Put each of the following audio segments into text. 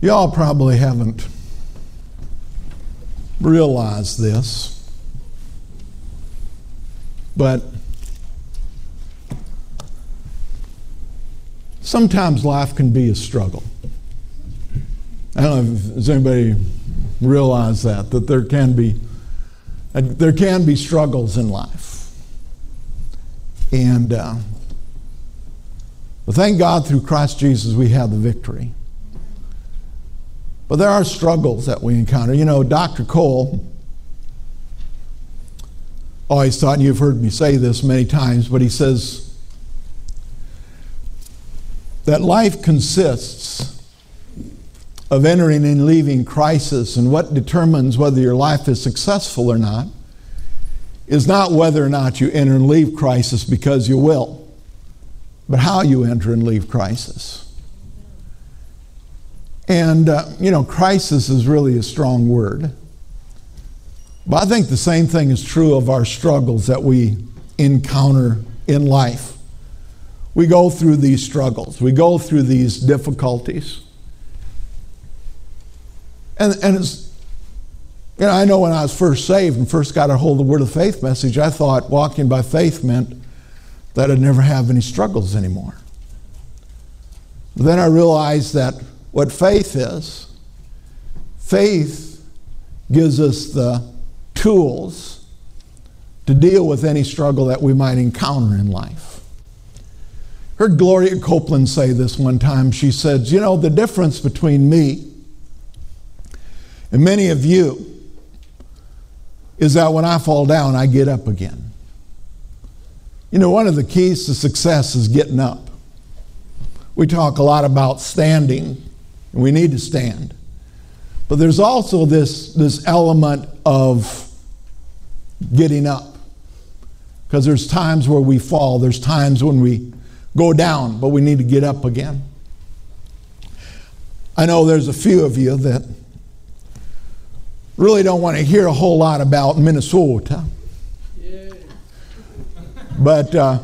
Y'all probably haven't realized this, but sometimes life can be a struggle. I don't know if anybody realize that that there can be there can be struggles in life, and uh, but thank God through Christ Jesus we have the victory. But there are struggles that we encounter. You know, Dr. Cole oh, always thought, and you've heard me say this many times, but he says that life consists of entering and leaving crisis, and what determines whether your life is successful or not is not whether or not you enter and leave crisis because you will, but how you enter and leave crisis. And, uh, you know, crisis is really a strong word. But I think the same thing is true of our struggles that we encounter in life. We go through these struggles, we go through these difficulties. And, and it's, you know, I know when I was first saved and first got a hold of the Word of Faith message, I thought walking by faith meant that I'd never have any struggles anymore. But then I realized that what faith is. Faith gives us the tools to deal with any struggle that we might encounter in life. Heard Gloria Copeland say this one time. She said, You know, the difference between me and many of you is that when I fall down, I get up again. You know, one of the keys to success is getting up. We talk a lot about standing and we need to stand. But there's also this, this element of getting up. Because there's times where we fall, there's times when we go down, but we need to get up again. I know there's a few of you that really don't want to hear a whole lot about Minnesota. But, uh,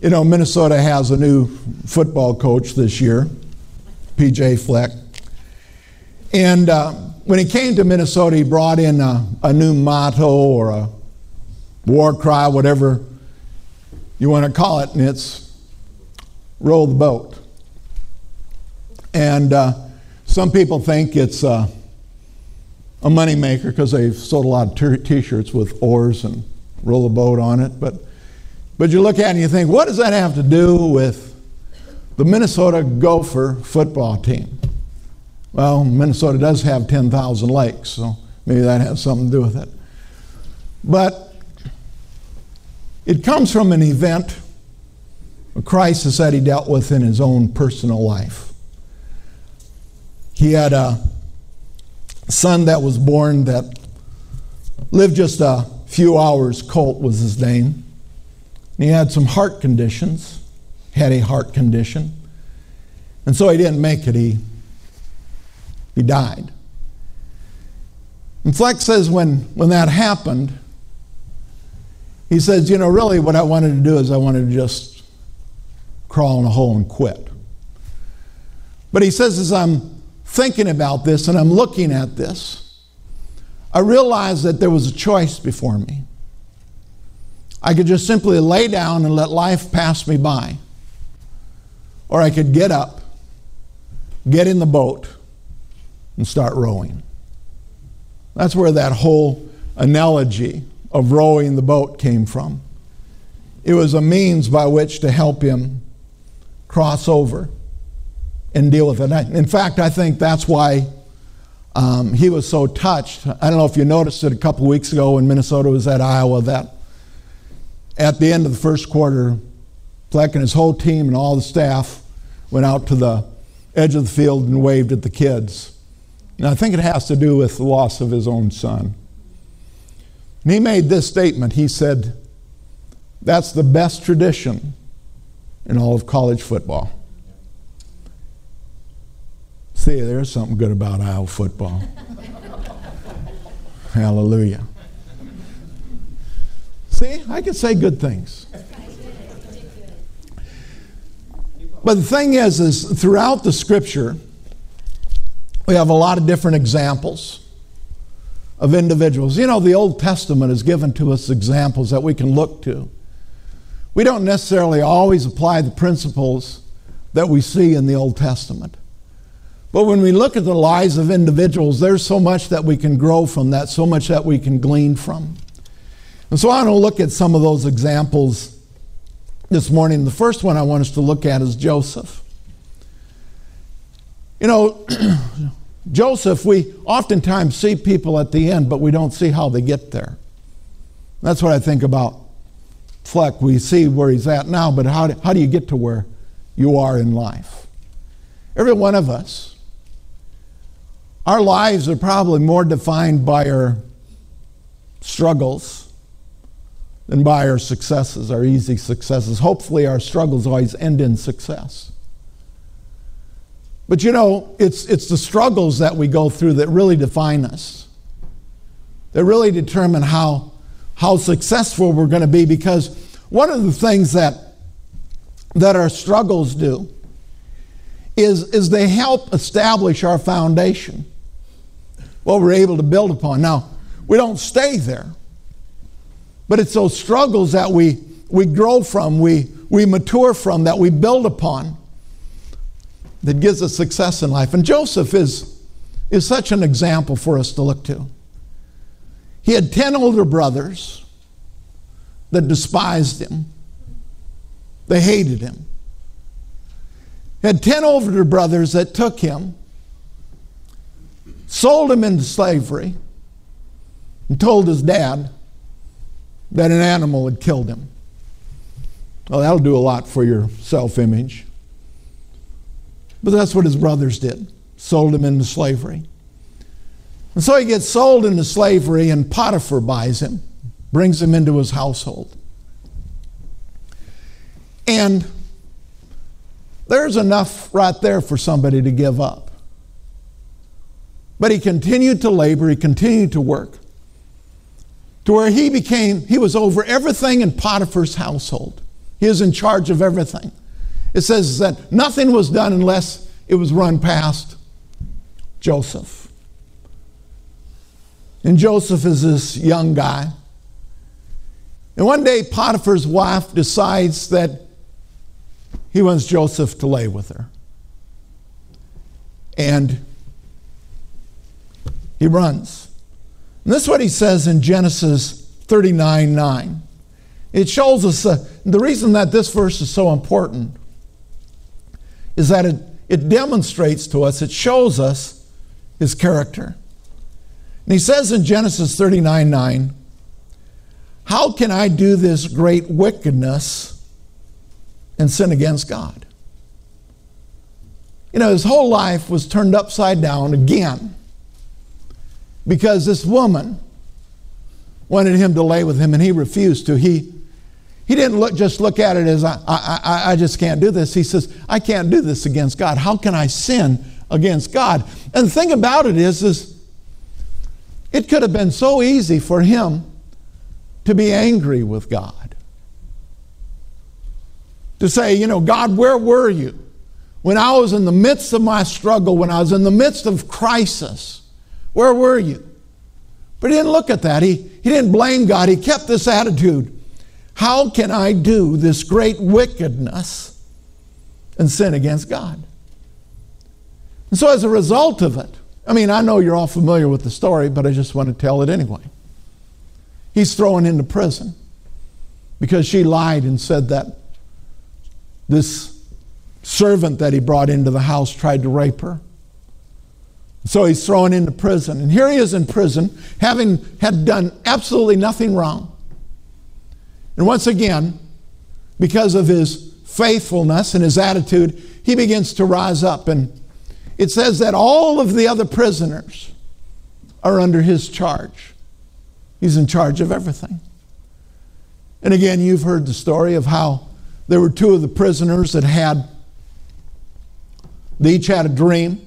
you know, Minnesota has a new football coach this year. PJ Fleck. And uh, when he came to Minnesota, he brought in a, a new motto or a war cry, whatever you want to call it, and it's row the boat. And uh, some people think it's uh, a moneymaker because they've sold a lot of t shirts with oars and row the boat on it. But, but you look at it and you think, what does that have to do with the Minnesota Gopher football team. Well, Minnesota does have 10,000 lakes, so maybe that has something to do with it. But it comes from an event, a crisis that he dealt with in his own personal life. He had a son that was born that lived just a few hours. Colt was his name. And he had some heart conditions had a heart condition. And so he didn't make it. He, he died. And Fleck says when, when that happened, he says, you know, really what I wanted to do is I wanted to just crawl in a hole and quit. But he says, as I'm thinking about this and I'm looking at this, I realized that there was a choice before me. I could just simply lay down and let life pass me by. Or I could get up, get in the boat, and start rowing. That's where that whole analogy of rowing the boat came from. It was a means by which to help him cross over and deal with it. In fact, I think that's why um, he was so touched. I don't know if you noticed it a couple weeks ago when Minnesota was at Iowa that at the end of the first quarter, Fleck and his whole team and all the staff went out to the edge of the field and waved at the kids. And I think it has to do with the loss of his own son. And he made this statement. He said, That's the best tradition in all of college football. See, there's something good about Iowa football. Hallelujah. See, I can say good things. But the thing is, is throughout the scripture, we have a lot of different examples of individuals. You know, the Old Testament has given to us examples that we can look to. We don't necessarily always apply the principles that we see in the Old Testament. But when we look at the lives of individuals, there's so much that we can grow from that, so much that we can glean from. And so I want to look at some of those examples this morning. The first one I want us to look at is Joseph. You know, Joseph, we oftentimes see people at the end, but we don't see how they get there. That's what I think about Fleck. We see where he's at now, but how do, how do you get to where you are in life? Every one of us, our lives are probably more defined by our struggles than by our successes, our easy successes. Hopefully, our struggles always end in success. But you know, it's, it's the struggles that we go through that really define us, that really determine how, how successful we're going to be. Because one of the things that, that our struggles do is, is they help establish our foundation, what we're able to build upon. Now, we don't stay there, but it's those struggles that we, we grow from, we, we mature from, that we build upon that gives us success in life. And Joseph is, is such an example for us to look to. He had 10 older brothers that despised him, they hated him. He had 10 older brothers that took him, sold him into slavery, and told his dad that an animal had killed him. Well, that'll do a lot for your self image. But that's what his brothers did sold him into slavery. And so he gets sold into slavery, and Potiphar buys him, brings him into his household. And there's enough right there for somebody to give up. But he continued to labor, he continued to work to where he became, he was over everything in Potiphar's household. He was in charge of everything. It says that nothing was done unless it was run past Joseph. And Joseph is this young guy. And one day, Potiphar's wife decides that he wants Joseph to lay with her. And he runs. And this is what he says in Genesis 39 9. It shows us uh, the reason that this verse is so important is that it, it demonstrates to us, it shows us his character. And he says in Genesis 39 9, How can I do this great wickedness and sin against God? You know, his whole life was turned upside down again because this woman wanted him to lay with him and he refused to. He he didn't look, just look at it as, I, I, I just can't do this. He says, I can't do this against God. How can I sin against God? And the thing about it is, is it could have been so easy for him to be angry with God. To say, you know, God, where were you? When I was in the midst of my struggle, when I was in the midst of crisis, where were you? But he didn't look at that. He, he didn't blame God. He kept this attitude how can I do this great wickedness and sin against God? And so, as a result of it, I mean, I know you're all familiar with the story, but I just want to tell it anyway. He's thrown into prison because she lied and said that this servant that he brought into the house tried to rape her. So he's thrown into prison. And here he is in prison, having had done absolutely nothing wrong. And once again, because of his faithfulness and his attitude, he begins to rise up. And it says that all of the other prisoners are under his charge. He's in charge of everything. And again, you've heard the story of how there were two of the prisoners that had, they each had a dream.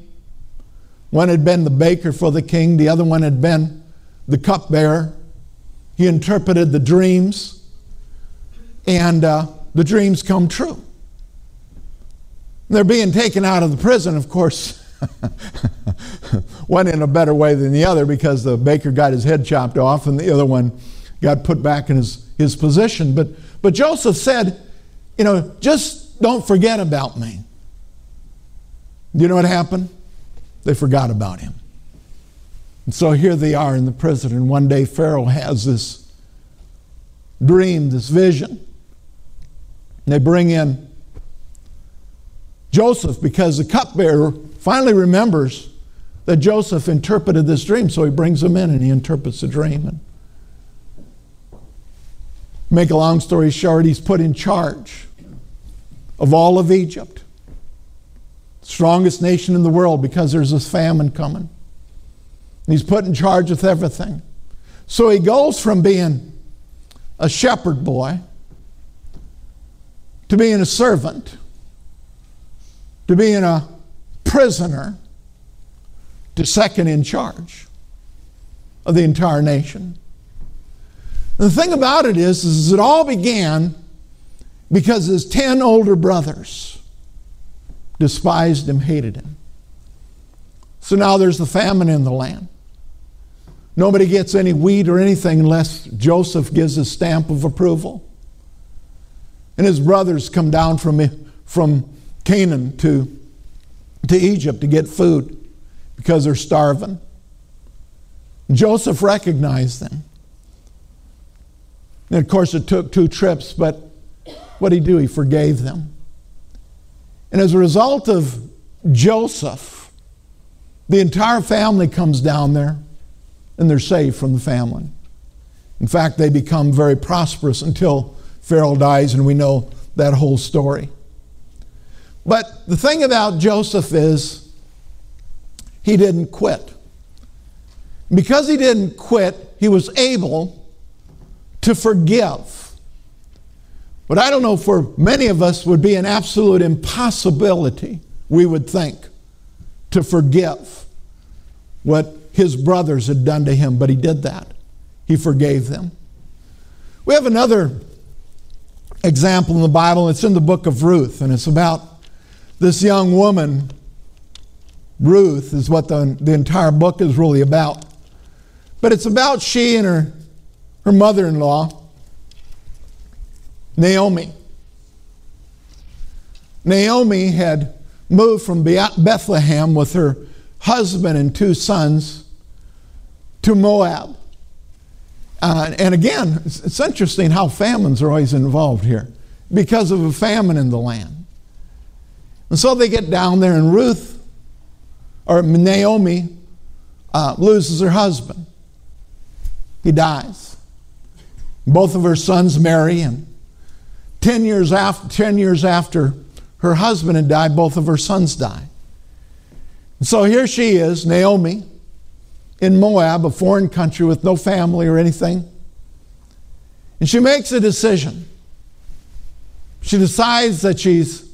One had been the baker for the king, the other one had been the cupbearer. He interpreted the dreams and uh, the dreams come true. They're being taken out of the prison, of course. one in a better way than the other because the baker got his head chopped off and the other one got put back in his, his position. But, but Joseph said, you know, just don't forget about me. You know what happened? They forgot about him. And so here they are in the prison, and one day Pharaoh has this dream, this vision. And they bring in Joseph because the cupbearer finally remembers that Joseph interpreted this dream, so he brings him in and he interprets the dream. And make a long story short, he's put in charge of all of Egypt, strongest nation in the world because there's this famine coming. And he's put in charge of everything. So he goes from being a shepherd boy to being a servant to being a prisoner to second in charge of the entire nation. The thing about it is, is it all began because his 10 older brothers despised him, hated him. So now there's the famine in the land. Nobody gets any wheat or anything unless Joseph gives a stamp of approval. And his brothers come down from, from Canaan to, to Egypt to get food because they're starving. Joseph recognized them. And of course, it took two trips, but what did he do? He forgave them. And as a result of Joseph, the entire family comes down there and they're saved from the famine. In fact, they become very prosperous until Pharaoh dies, and we know that whole story. But the thing about Joseph is he didn't quit. Because he didn't quit, he was able to forgive. But I don't know, for many of us, would be an absolute impossibility, we would think, to forgive what his brothers had done to him, but he did that. He forgave them. We have another example in the Bible. It's in the book of Ruth, and it's about this young woman, Ruth, is what the, the entire book is really about. But it's about she and her, her mother in law, Naomi. Naomi had moved from Bethlehem with her husband and two sons to Moab. Uh, and again, it's, it's interesting how famines are always involved here because of a famine in the land. And so they get down there, and Ruth, or Naomi, uh, loses her husband. He dies. Both of her sons marry, and 10 years after, 10 years after her husband had died, both of her sons died. So here she is, Naomi, in Moab, a foreign country with no family or anything. And she makes a decision. She decides that she's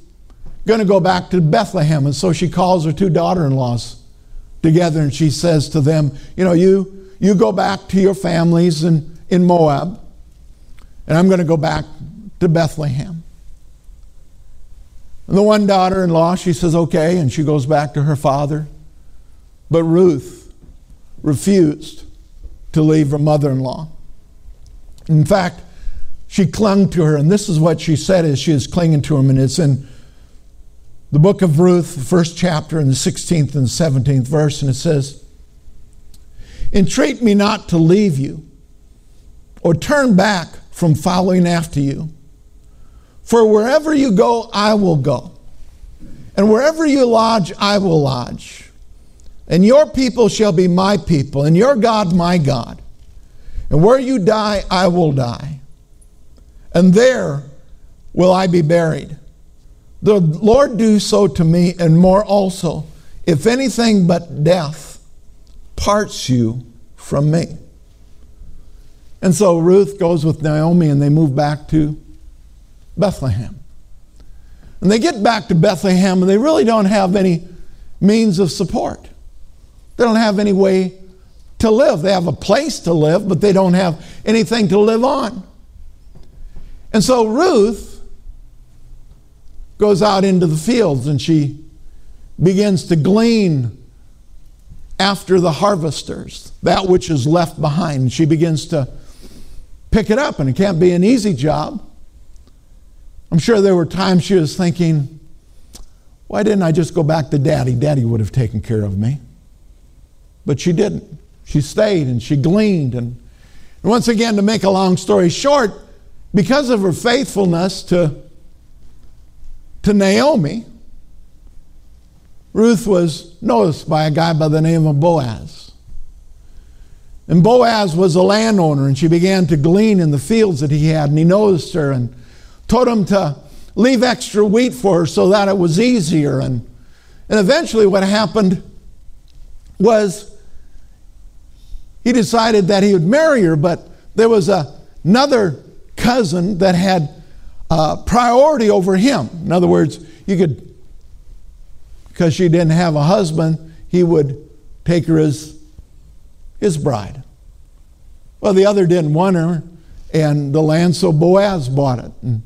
going to go back to Bethlehem. And so she calls her two daughter in laws together and she says to them, You know, you, you go back to your families in, in Moab, and I'm going to go back to Bethlehem. And the one daughter in law, she says, Okay, and she goes back to her father. But Ruth refused to leave her mother in law. In fact, she clung to her, and this is what she said as she is clinging to him, and it's in the book of Ruth, the first chapter, in the 16th and 17th verse, and it says, Entreat me not to leave you or turn back from following after you. For wherever you go, I will go. And wherever you lodge, I will lodge. And your people shall be my people, and your God my God. And where you die, I will die. And there will I be buried. The Lord do so to me and more also, if anything but death parts you from me. And so Ruth goes with Naomi and they move back to Bethlehem. And they get back to Bethlehem and they really don't have any means of support. They don't have any way to live. They have a place to live, but they don't have anything to live on. And so Ruth goes out into the fields and she begins to glean after the harvesters, that which is left behind. She begins to pick it up, and it can't be an easy job. I'm sure there were times she was thinking, why didn't I just go back to daddy? Daddy would have taken care of me. But she didn't. She stayed and she gleaned. And, and once again, to make a long story short, because of her faithfulness to, to Naomi, Ruth was noticed by a guy by the name of Boaz. And Boaz was a landowner, and she began to glean in the fields that he had, and he noticed her and told him to leave extra wheat for her so that it was easier. And, and eventually, what happened was he decided that he would marry her, but there was a, another cousin that had uh, priority over him. In other words, you could, because she didn't have a husband, he would take her as his bride. Well, the other didn't want her, and the land, so Boaz bought it and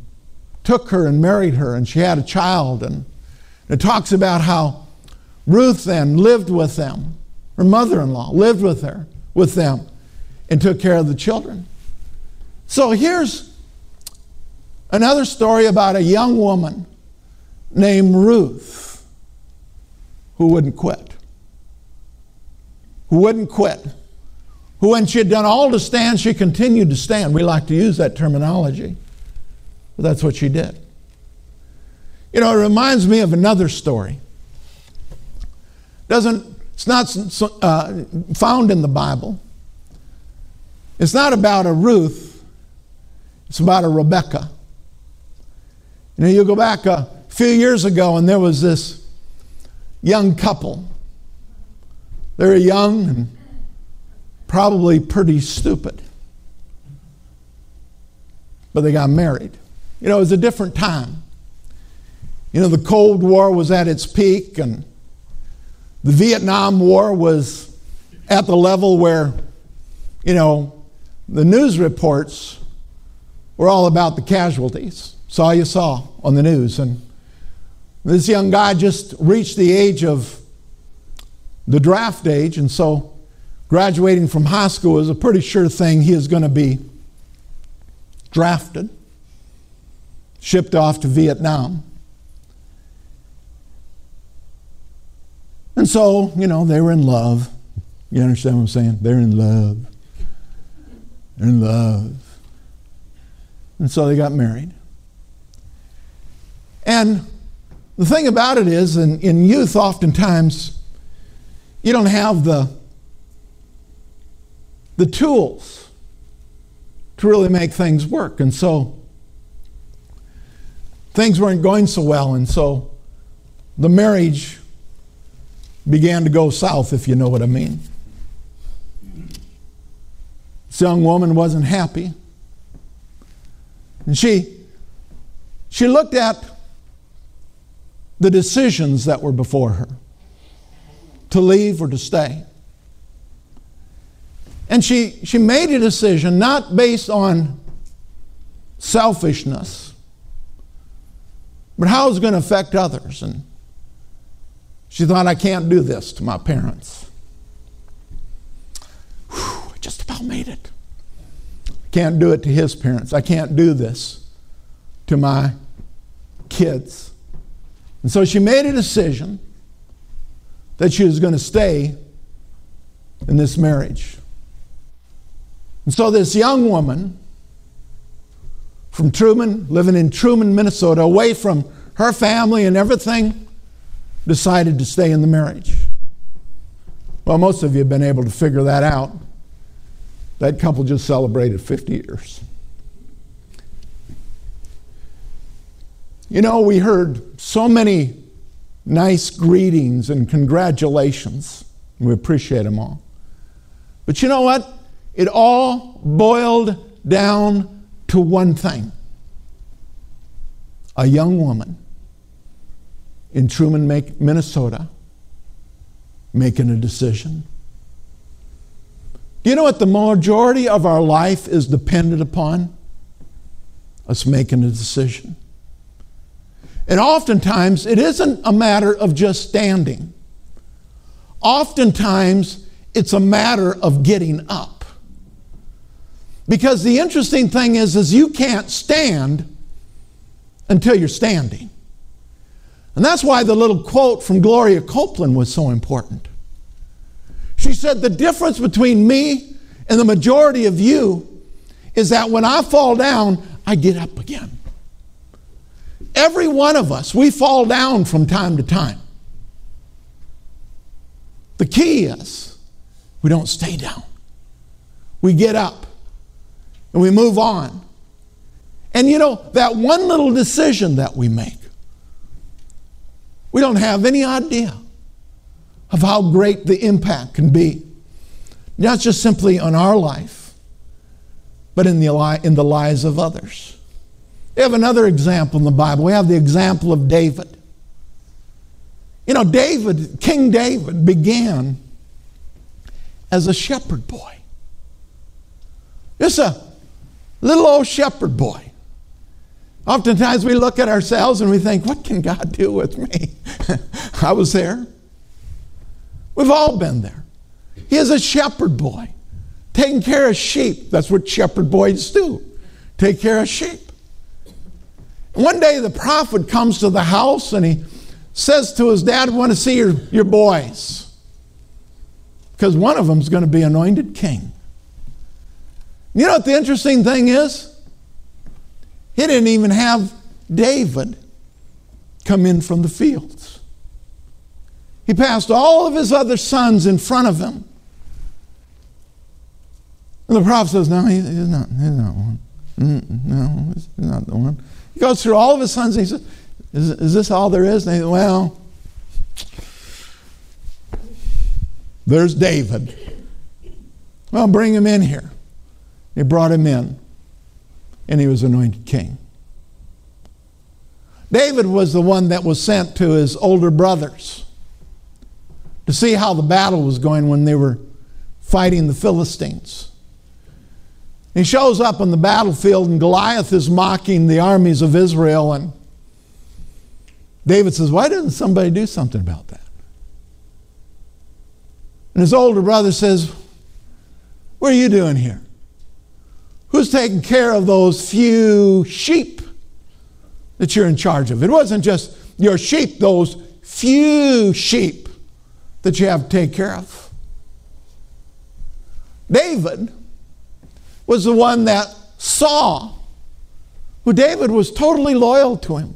took her and married her, and she had a child. And it talks about how Ruth then lived with them. Her mother in law lived with her, with them, and took care of the children. So here's another story about a young woman named Ruth who wouldn't quit. Who wouldn't quit. Who, when she had done all to stand, she continued to stand. We like to use that terminology. But that's what she did. You know, it reminds me of another story. Doesn't, it's not uh, found in the Bible. It's not about a Ruth, it's about a Rebecca. You know, you go back a few years ago and there was this young couple. They were young and probably pretty stupid. But they got married. You know, it was a different time. You know, the Cold War was at its peak, and the Vietnam War was at the level where, you know, the news reports were all about the casualties. Saw you saw on the news. And this young guy just reached the age of the draft age, and so graduating from high school is a pretty sure thing he is going to be drafted shipped off to Vietnam. And so, you know, they were in love. You understand what I'm saying? They're in love. They're in love. And so they got married. And the thing about it is, in, in youth, oftentimes, you don't have the, the tools to really make things work. And so things weren't going so well, and so the marriage began to go south, if you know what I mean. This young woman wasn't happy. And she, she looked at the decisions that were before her to leave or to stay. And she, she made a decision not based on selfishness, but how is it going to affect others? And she thought, I can't do this to my parents. Whew, I just about made it. Can't do it to his parents. I can't do this to my kids. And so she made a decision that she was going to stay in this marriage. And so this young woman from Truman, living in Truman, Minnesota, away from her family and everything, decided to stay in the marriage. Well, most of you have been able to figure that out. That couple just celebrated 50 years. You know, we heard so many nice greetings and congratulations. We appreciate them all. But you know what? It all boiled down to one thing a young woman in Truman, Minnesota, making a decision. Do you know what the majority of our life is dependent upon? Us making a decision. And oftentimes, it isn't a matter of just standing. oftentimes it's a matter of getting up. Because the interesting thing is, is you can't stand until you're standing. And that's why the little quote from Gloria Copeland was so important. She said, The difference between me and the majority of you is that when I fall down, I get up again. Every one of us, we fall down from time to time. The key is we don't stay down. We get up and we move on. And you know, that one little decision that we make, we don't have any idea of how great the impact can be. Not just simply on our life, but in the, in the lives of others. We have another example in the Bible. We have the example of David. You know, David, King David, began as a shepherd boy. Just a little old shepherd boy. Oftentimes we look at ourselves and we think, what can God do with me? I was there. We've all been there. He is a shepherd boy, taking care of sheep. That's what shepherd boys do take care of sheep. One day the prophet comes to the house and he says to his dad, I want to see your, your boys. Because one of them is going to be anointed king. You know what the interesting thing is? He didn't even have David come in from the fields. He passed all of his other sons in front of him. And the prophet says, No, he's not, he's not one. Mm, no, he's not the one. He goes through all of his sons and he says, is, is this all there is? And they, well, there's David. Well, bring him in here. They brought him in, and he was anointed king. David was the one that was sent to his older brothers to see how the battle was going when they were fighting the Philistines. He shows up on the battlefield, and Goliath is mocking the armies of Israel, and David says, Why doesn't somebody do something about that? And his older brother says, What are you doing here? Who's taking care of those few sheep that you're in charge of? It wasn't just your sheep, those few sheep that you have to take care of. David was the one that saw who David was totally loyal to him.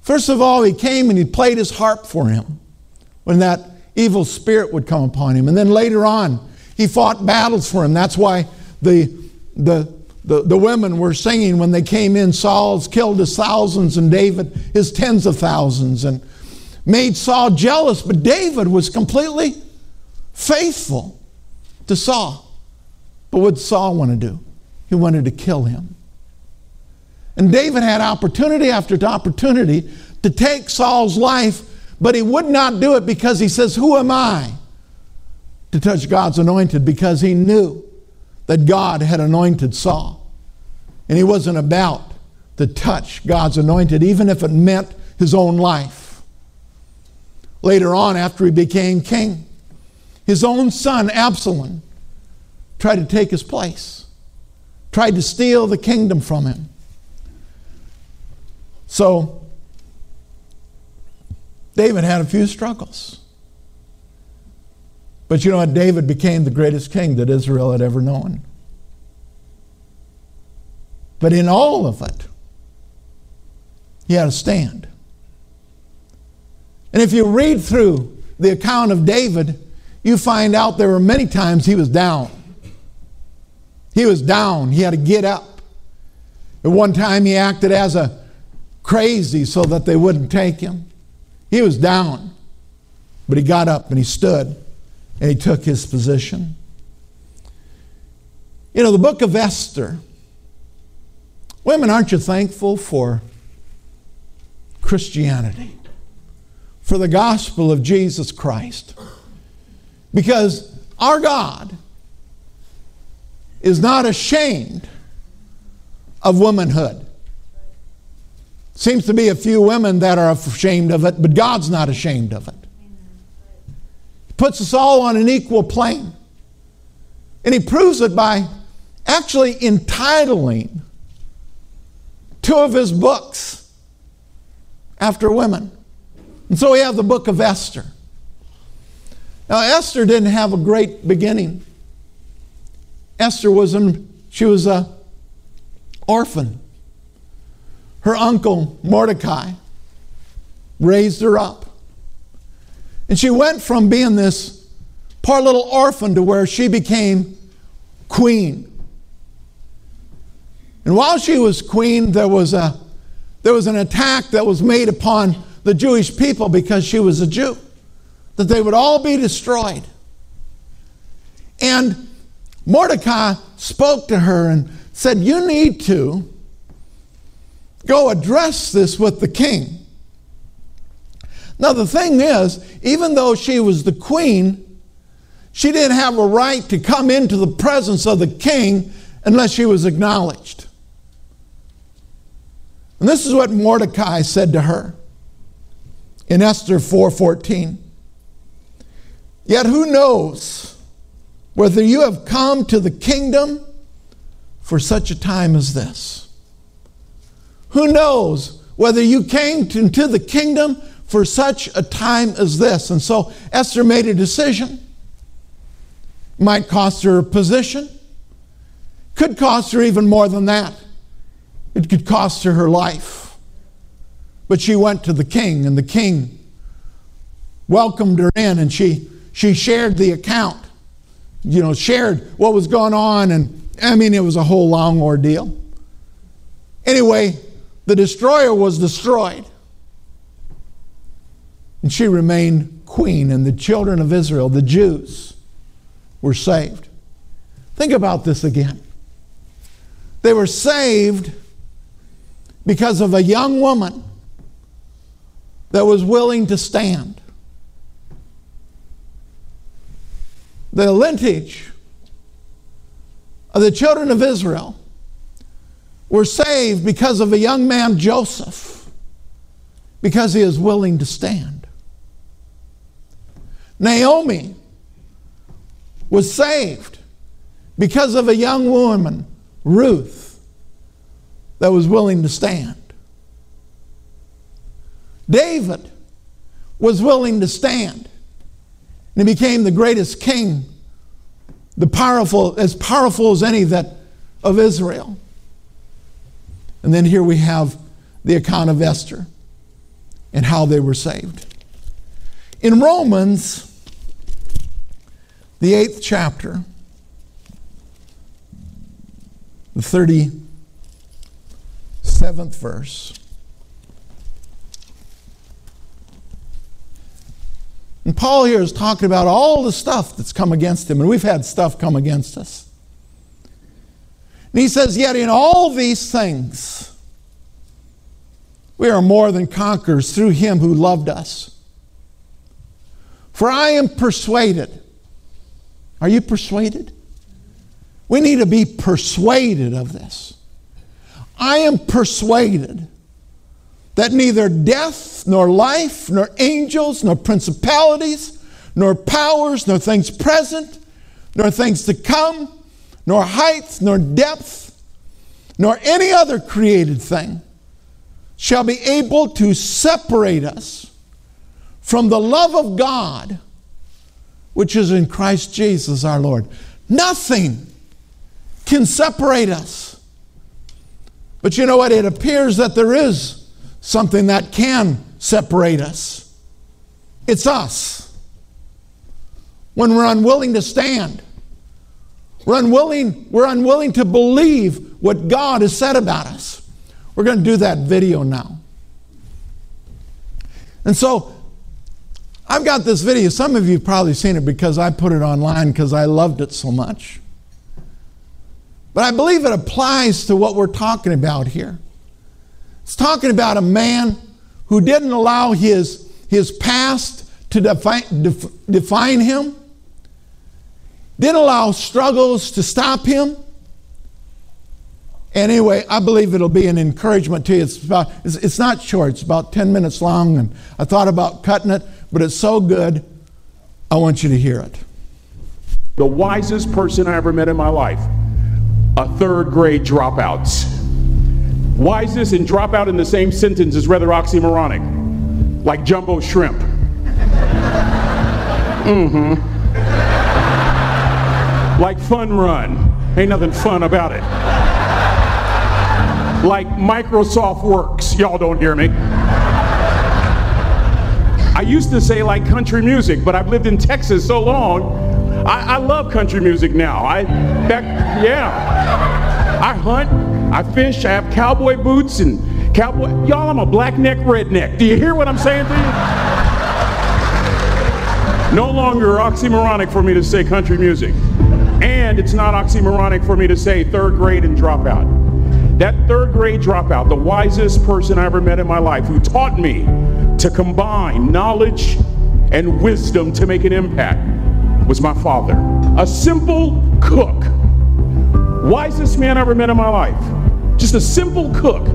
First of all, he came and he played his harp for him when that evil spirit would come upon him. And then later on, he fought battles for him. That's why the, the, the, the women were singing when they came in. Saul's killed his thousands and David his tens of thousands and made Saul jealous. But David was completely faithful to Saul. But what did Saul want to do? He wanted to kill him. And David had opportunity after opportunity to take Saul's life, but he would not do it because he says, Who am I to touch God's anointed? Because he knew that God had anointed Saul. And he wasn't about to touch God's anointed, even if it meant his own life. Later on, after he became king, his own son, Absalom, tried to take his place, tried to steal the kingdom from him. So, David had a few struggles. But you know what? David became the greatest king that Israel had ever known. But in all of it, he had a stand. And if you read through the account of David, you find out there were many times he was down. He was down. He had to get up. At one time, he acted as a crazy so that they wouldn't take him. He was down, but he got up and he stood and he took his position. You know, the book of Esther, women, aren't you thankful for Christianity, for the gospel of Jesus Christ? Because our God is not ashamed of womanhood. Seems to be a few women that are ashamed of it, but God's not ashamed of it. Puts us all on an equal plane. And he proves it by actually entitling two of his books after women. And so we have the book of Esther. Now, Esther didn't have a great beginning. Esther was an, she was a orphan. Her uncle Mordecai raised her up. And she went from being this poor little orphan to where she became queen. And while she was queen, there was, a, there was an attack that was made upon the Jewish people because she was a Jew, that they would all be destroyed. And Mordecai spoke to her and said, You need to go address this with the king. Now, the thing is, even though she was the queen, she didn't have a right to come into the presence of the king unless she was acknowledged. And this is what Mordecai said to her in Esther 4:14. Yet who knows whether you have come to the kingdom for such a time as this? Who knows whether you came to, into the kingdom for such a time as this? And so Esther made a decision. Might cost her a position, could cost her even more than that. It could cost her her life. But she went to the king, and the king welcomed her in, and she, she shared the account, you know, shared what was going on. And I mean, it was a whole long ordeal. Anyway, the destroyer was destroyed. And she remained queen, and the children of Israel, the Jews, were saved. Think about this again. They were saved because of a young woman that was willing to stand. The lineage of the children of Israel were saved because of a young man, Joseph, because he is willing to stand. Naomi was saved because of a young woman, Ruth, that was willing to stand. David was willing to stand. And he became the greatest king, the powerful, as powerful as any that of Israel. And then here we have the account of Esther and how they were saved. In Romans, the eighth chapter, the 37th verse. And Paul here is talking about all the stuff that's come against him, and we've had stuff come against us. And he says, Yet in all these things, we are more than conquerors through him who loved us. For I am persuaded. Are you persuaded? We need to be persuaded of this. I am persuaded that neither death, nor life, nor angels, nor principalities, nor powers, nor things present, nor things to come, nor height, nor depth, nor any other created thing shall be able to separate us from the love of God which is in Christ Jesus our Lord. Nothing can separate us but you know what? It appears that there is something that can separate us. It's us. When we're unwilling to stand, we're unwilling, we're unwilling to believe what God has said about us. We're going to do that video now. And so I've got this video. Some of you have probably seen it because I put it online because I loved it so much. But I believe it applies to what we're talking about here. It's talking about a man who didn't allow his, his past to define, def, define him, didn't allow struggles to stop him. Anyway, I believe it'll be an encouragement to you. It's, about, it's, it's not short, it's about 10 minutes long, and I thought about cutting it, but it's so good I want you to hear it. The wisest person I ever met in my life, a third grade dropout. Wisest and dropout in the same sentence is rather oxymoronic, like jumbo shrimp. Mm-hmm. Like fun run. Ain't nothing fun about it. Like Microsoft Works. Y'all don't hear me. I used to say like country music, but I've lived in Texas so long. I, I love country music now. I back yeah. I hunt, I fish, I have cowboy boots and cowboy y'all I'm a black neck redneck. Do you hear what I'm saying to you? No longer oxymoronic for me to say country music. And it's not oxymoronic for me to say third grade and dropout. That third grade dropout, the wisest person I ever met in my life, who taught me to combine knowledge and wisdom to make an impact was my father. A simple cook. Wisest man I ever met in my life. Just a simple cook.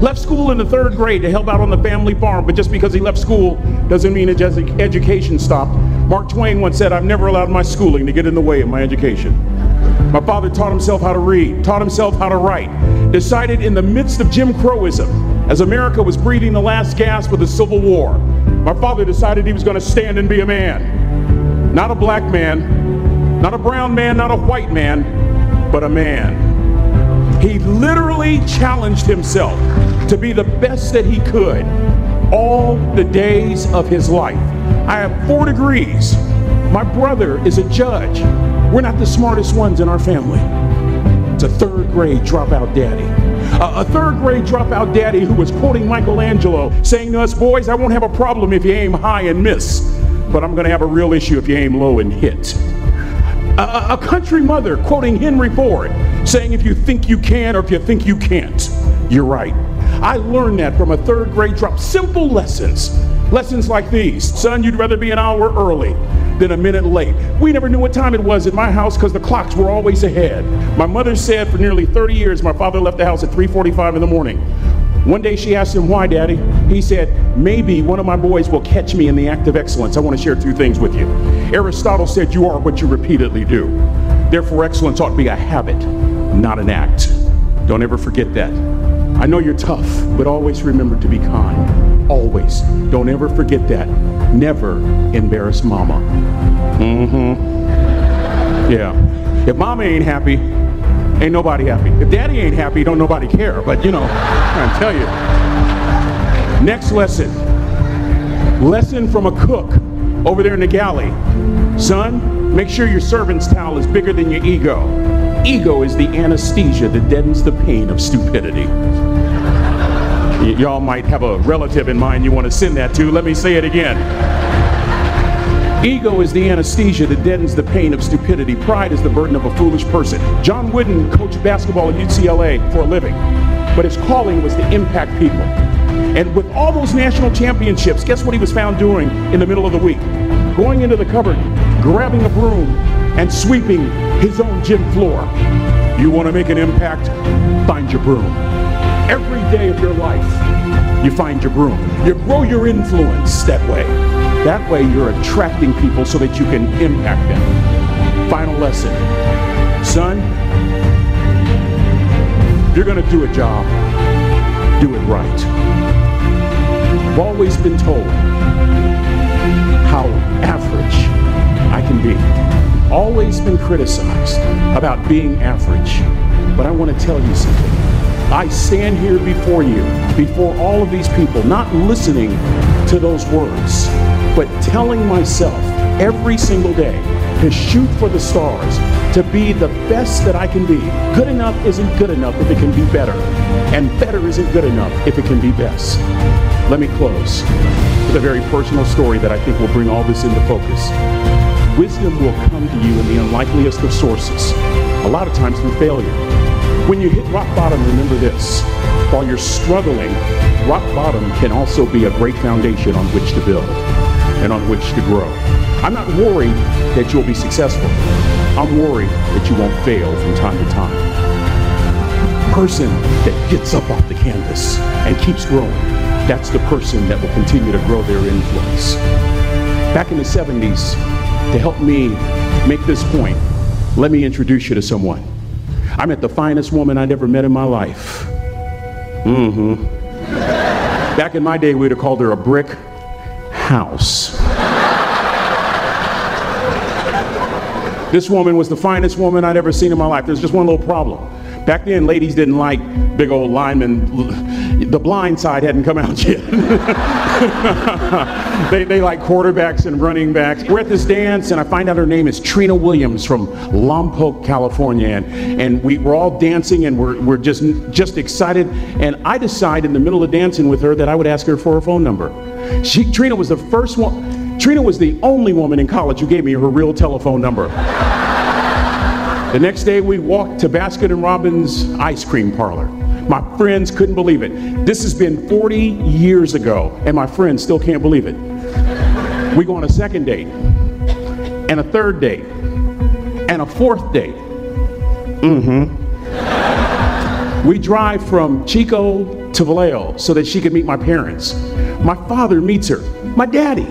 Left school in the third grade to help out on the family farm, but just because he left school doesn't mean his education stopped. Mark Twain once said, I've never allowed my schooling to get in the way of my education. My father taught himself how to read, taught himself how to write, decided in the midst of Jim Crowism as America was breathing the last gasp of the Civil War, my father decided he was going to stand and be a man. Not a black man, not a brown man, not a white man, but a man. He literally challenged himself to be the best that he could all the days of his life. I have four degrees. My brother is a judge. We're not the smartest ones in our family. It's a third grade dropout daddy a third grade dropout daddy who was quoting Michelangelo, saying to us, Boys, I won't have a problem if you aim high and miss, but I'm going to have a real issue if you aim low and hit. A, a, country mother quoting Henry Ford, saying, If you think you can or if you think you can't, you're right. I learned that from a third grade drop. Simple lessons. Lessons like these Son, you'd rather be an hour early than a minute late. We never knew what time it was at my house because the clocks were always ahead. My mother said for nearly 30 years my father left the house at 3:45 in the morning. One day she asked him, Why, Daddy? He said, Maybe one of my boys will catch me in the act of excellence. I want to share two things with you. Aristotle said, You are what you repeatedly do. Therefore, excellence ought to be a habit, not an act. Don't ever forget that. I know you're tough, but always remember to be kind. Always. Don't ever forget that. Never embarrass mama. Mm hmm. Yeah. If mama ain't happy, ain't nobody happy. If daddy ain't happy, don't nobody care. But you know, I'm tell you. Next lesson. Lesson from a cook over there in the galley. Son, make sure your servant's towel is bigger than your ego. Ego is the anesthesia that deadens the pain of stupidity. Y'all might have a relative in mind you want to send that to. Let me say it again. Ego is the anesthesia that deadens the pain of stupidity. Pride is the burden of a foolish person. John Wooden coached basketball at UCLA for a living, but his calling was to impact people. And with all those national championships, guess what he was found doing in the middle of the week? Going into the cupboard, grabbing a broom, and sweeping his own gym floor. You want to make an impact? Find your broom. Every day of your life, you find your broom. You grow your influence that way. That way, you're attracting people so that you can impact them. Final lesson son, you're going to do a job, do it right. I've always been told how average I can be. Always been criticized about being average. But I want to tell you something. I stand here before you, before all of these people, not listening to those words, but telling myself every single day to shoot for the stars, to be the best that I can be. Good enough isn't good enough if it can be better, and better isn't good enough if it can be best. Let me close with a very personal story that I think will bring all this into focus. Wisdom will come to you in the unlikeliest of sources, a lot of times through failure. When you hit rock bottom, remember this. While you're struggling, rock bottom can also be a great foundation on which to build and on which to grow. I'm not worried that you'll be successful. I'm worried that you won't fail from time to time. Person that gets up off the canvas and keeps growing, that's the person that will continue to grow their influence. Back in the 70s, to help me make this point, let me introduce you to someone. I met the finest woman I'd ever met in my life. Mm-hmm. Back in my day, we'd have called her a brick house. this woman was the finest woman I'd ever seen in my life. There's just one little problem. Back then, ladies didn't like big old linemen. The blind side hadn't come out yet. they, they like quarterbacks and running backs. We're at this dance, and I find out her name is Trina Williams from Lompoc, California. And, and we, we're all dancing, and we're, we're just, just excited. And I decide in the middle of dancing with her that I would ask her for her phone number. She, Trina was the first one. Trina was the only woman in college who gave me her real telephone number. The next day, we walked to Baskin and Robbins ice cream parlor. My friends couldn't believe it. This has been 40 years ago, and my friends still can't believe it. We go on a second date, and a third date, and a fourth date. Mm-hmm. We drive from Chico to Vallejo so that she could meet my parents. My father meets her. My daddy,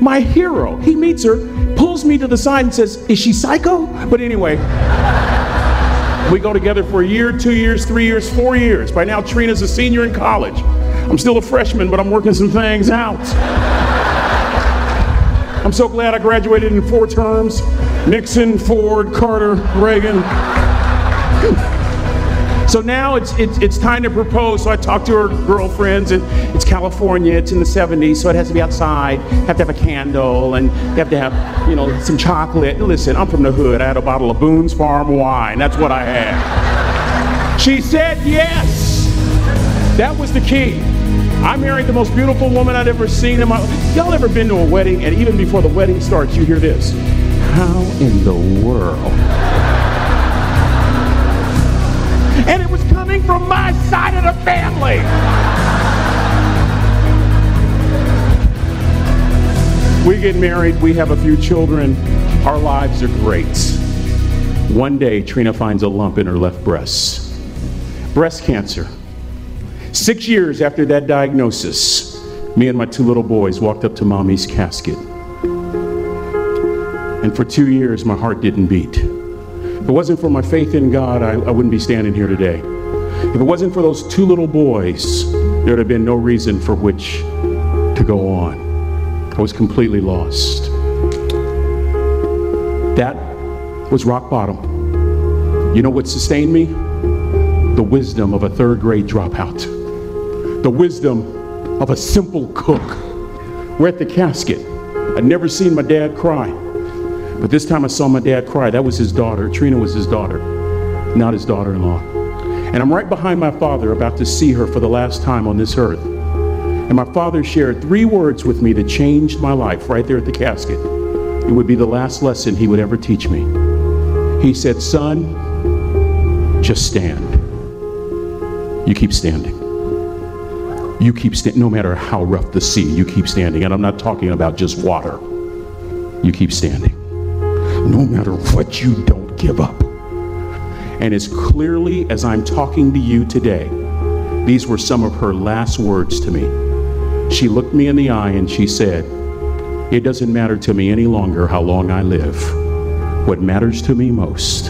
my hero, he meets her pulls me to the side and says, Is she psycho? But anyway, we go together for a year, two years, three years, four years. By now, Trina's a senior in college. I'm still a freshman, but I'm working some things out. I'm so glad I graduated in four terms Nixon, Ford, Carter, Reagan. So now it's, it's, it's time to propose. So I talk to her girlfriends, and it's California, it's in the 70s, so it has to be outside. Have to have a candle, and you have to have, you know, some chocolate. Listen, I'm from the hood. I had a bottle of Boone's Farm wine. That's what I had. She said yes. That was the key. I married the most beautiful woman I'd ever seen in my life. Y'all ever been to a wedding, and even before the wedding starts, you hear this? How in the world? And it was coming from my side of the family. We get married, we have a few children, our lives are great. One day, Trina finds a lump in her left breast. Breast cancer. Six years after that diagnosis, me and my two little boys walked up to mommy's casket. And for two years, my heart didn't beat. If it wasn't for my faith in God, I, I wouldn't be standing here today. If it wasn't for those two little boys, there would have been no reason for which to go on. I was completely lost. That was rock bottom. You know what sustained me? The wisdom of a third grade dropout, the wisdom of a simple cook. We're at the casket. I'd never seen my dad cry. But this time I saw my dad cry. That was his daughter. Trina was his daughter, not his daughter in law. And I'm right behind my father, about to see her for the last time on this earth. And my father shared three words with me that changed my life right there at the casket. It would be the last lesson he would ever teach me. He said, Son, just stand. You keep standing. You keep standing, no matter how rough the sea, you keep standing. And I'm not talking about just water. You keep standing no matter what you don't give up. And as clearly as I'm talking to you today, these were some of her last words to me. She looked me in the eye and she said, It doesn't matter to me any longer how long I live. What matters to me most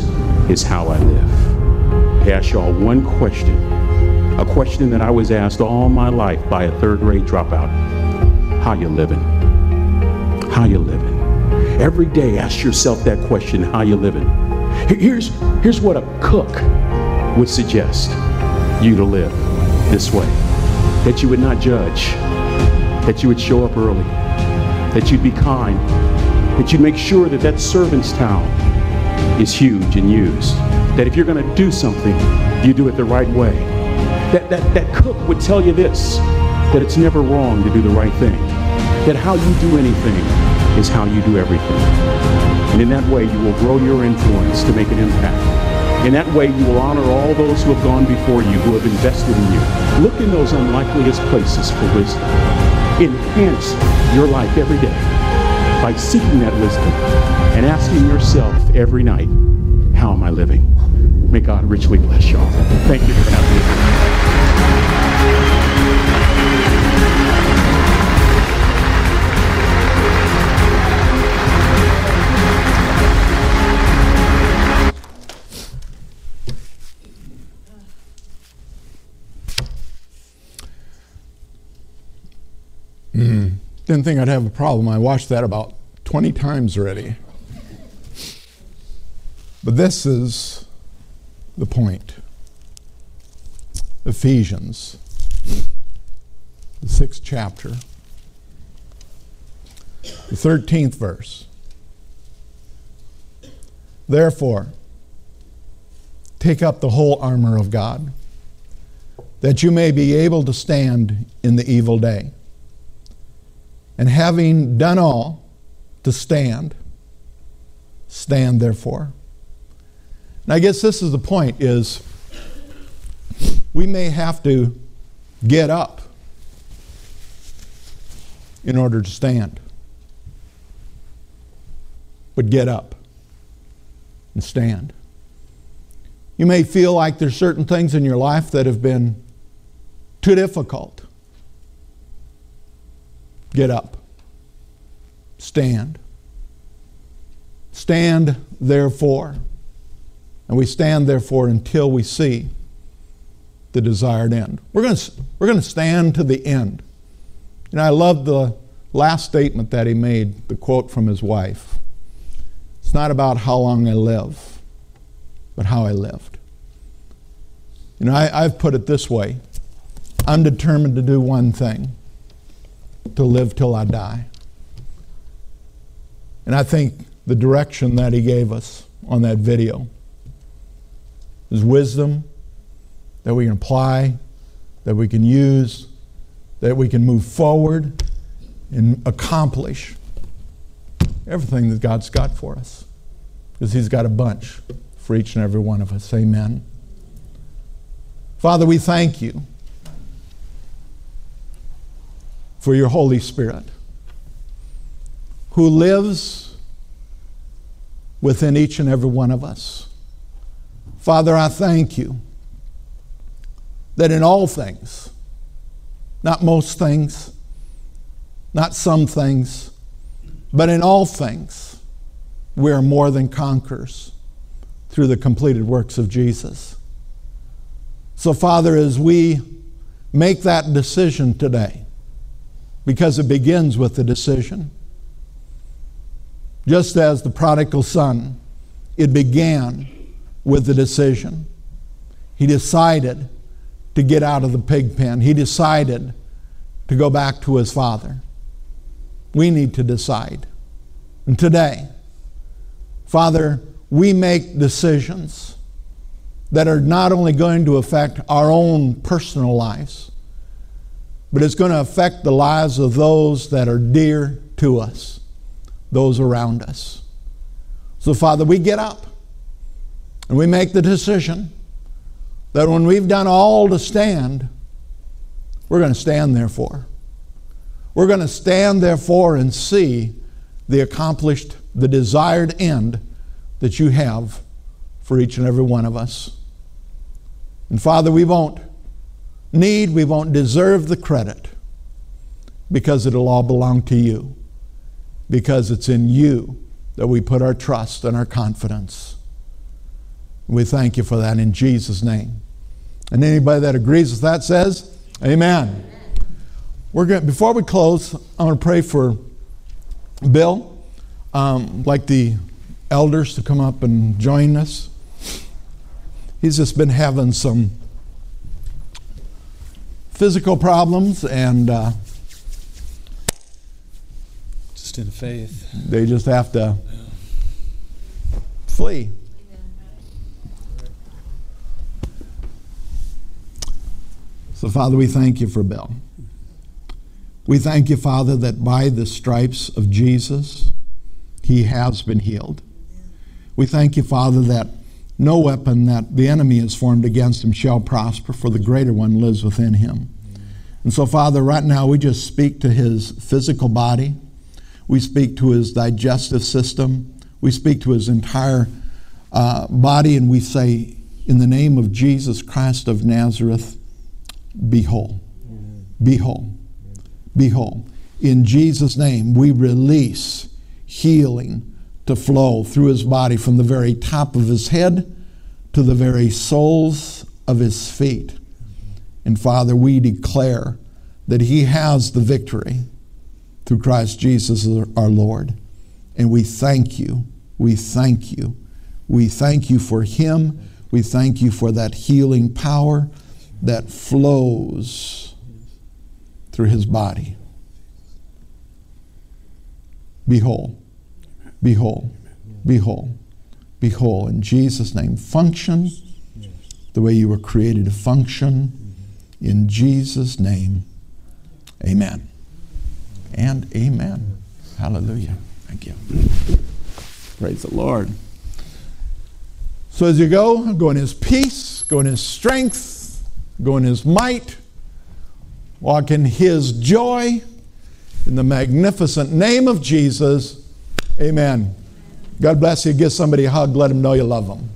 is how I live. I ask y'all one question, a question that I was asked all my life by a third grade dropout. How you living? How you living? Every day, ask yourself that question how you living? Here's, here's what a cook would suggest you to live this way. That you would not judge, that you would show up early, that you'd be kind, that you'd make sure that that servant's towel is huge and used, that if you're going to do something, you do it the right way. That, that, that cook would tell you this that it's never wrong to do the right thing, that how you do anything is how you do everything. And in that way, you will grow your influence to make an impact. In that way, you will honor all those who have gone before you, who have invested in you. Look in those unlikeliest places for wisdom. Enhance your life every day by seeking that wisdom and asking yourself every night, how am I living? May God richly bless y'all. Thank you for having me. Didn't think I'd have a problem. I watched that about 20 times already. But this is the point Ephesians, the sixth chapter, the 13th verse. Therefore, take up the whole armor of God, that you may be able to stand in the evil day. And having done all to stand, stand therefore. And I guess this is the point is we may have to get up in order to stand. But get up and stand. You may feel like there's certain things in your life that have been too difficult. Get up. Stand. Stand therefore. And we stand therefore until we see the desired end. We're going to, we're going to stand to the end. And I love the last statement that he made, the quote from his wife. It's not about how long I live, but how I lived. You know, I, I've put it this way I'm determined to do one thing to live till I die. And I think the direction that he gave us on that video is wisdom that we can apply, that we can use, that we can move forward and accomplish everything that God's got for us. Because He's got a bunch for each and every one of us. Amen. Father, we thank you for your Holy Spirit who lives within each and every one of us. Father, I thank you that in all things, not most things, not some things, but in all things, we are more than conquerors through the completed works of Jesus. So, Father, as we make that decision today, because it begins with the decision, just as the prodigal son, it began with the decision. He decided to get out of the pig pen, he decided to go back to his father. We need to decide. And today, Father, we make decisions that are not only going to affect our own personal lives, but it's going to affect the lives of those that are dear to us, those around us. So, Father, we get up and we make the decision that when we've done all to stand, we're going to stand therefore. We're going to stand therefore and see the accomplished, the desired end that you have for each and every one of us. And Father, we won't need, we won't deserve the credit because it'll all belong to you. Because it's in you that we put our trust and our confidence. We thank you for that in Jesus' name. And anybody that agrees with that says, Amen. We're going before we close, I'm going to pray for Bill. Um, like the elders to come up and join us. He's just been having some physical problems and uh, just in faith. They just have to flee. So, Father, we thank you for Bill. We thank you, Father, that by the stripes of Jesus, he has been healed. We thank you, Father, that no weapon that the enemy has formed against him shall prosper, for the greater one lives within him. And so, Father, right now we just speak to his physical body, we speak to his digestive system, we speak to his entire uh, body, and we say, In the name of Jesus Christ of Nazareth, be whole. Be whole. Be whole. In Jesus' name, we release healing to flow through his body from the very top of his head to the very soles of his feet. And Father, we declare that he has the victory through Christ Jesus our Lord. And we thank you. We thank you. We thank you for him. We thank you for that healing power that flows through his body. Be whole. Be whole. Be whole. Be whole. In Jesus' name, function the way you were created to function. In Jesus' name, amen. And amen. Hallelujah. Thank you. Praise the Lord. So as you go, go in his peace, go in his strength, go in his might, walk in his joy. In the magnificent name of Jesus, amen. God bless you. Give somebody a hug. Let them know you love them.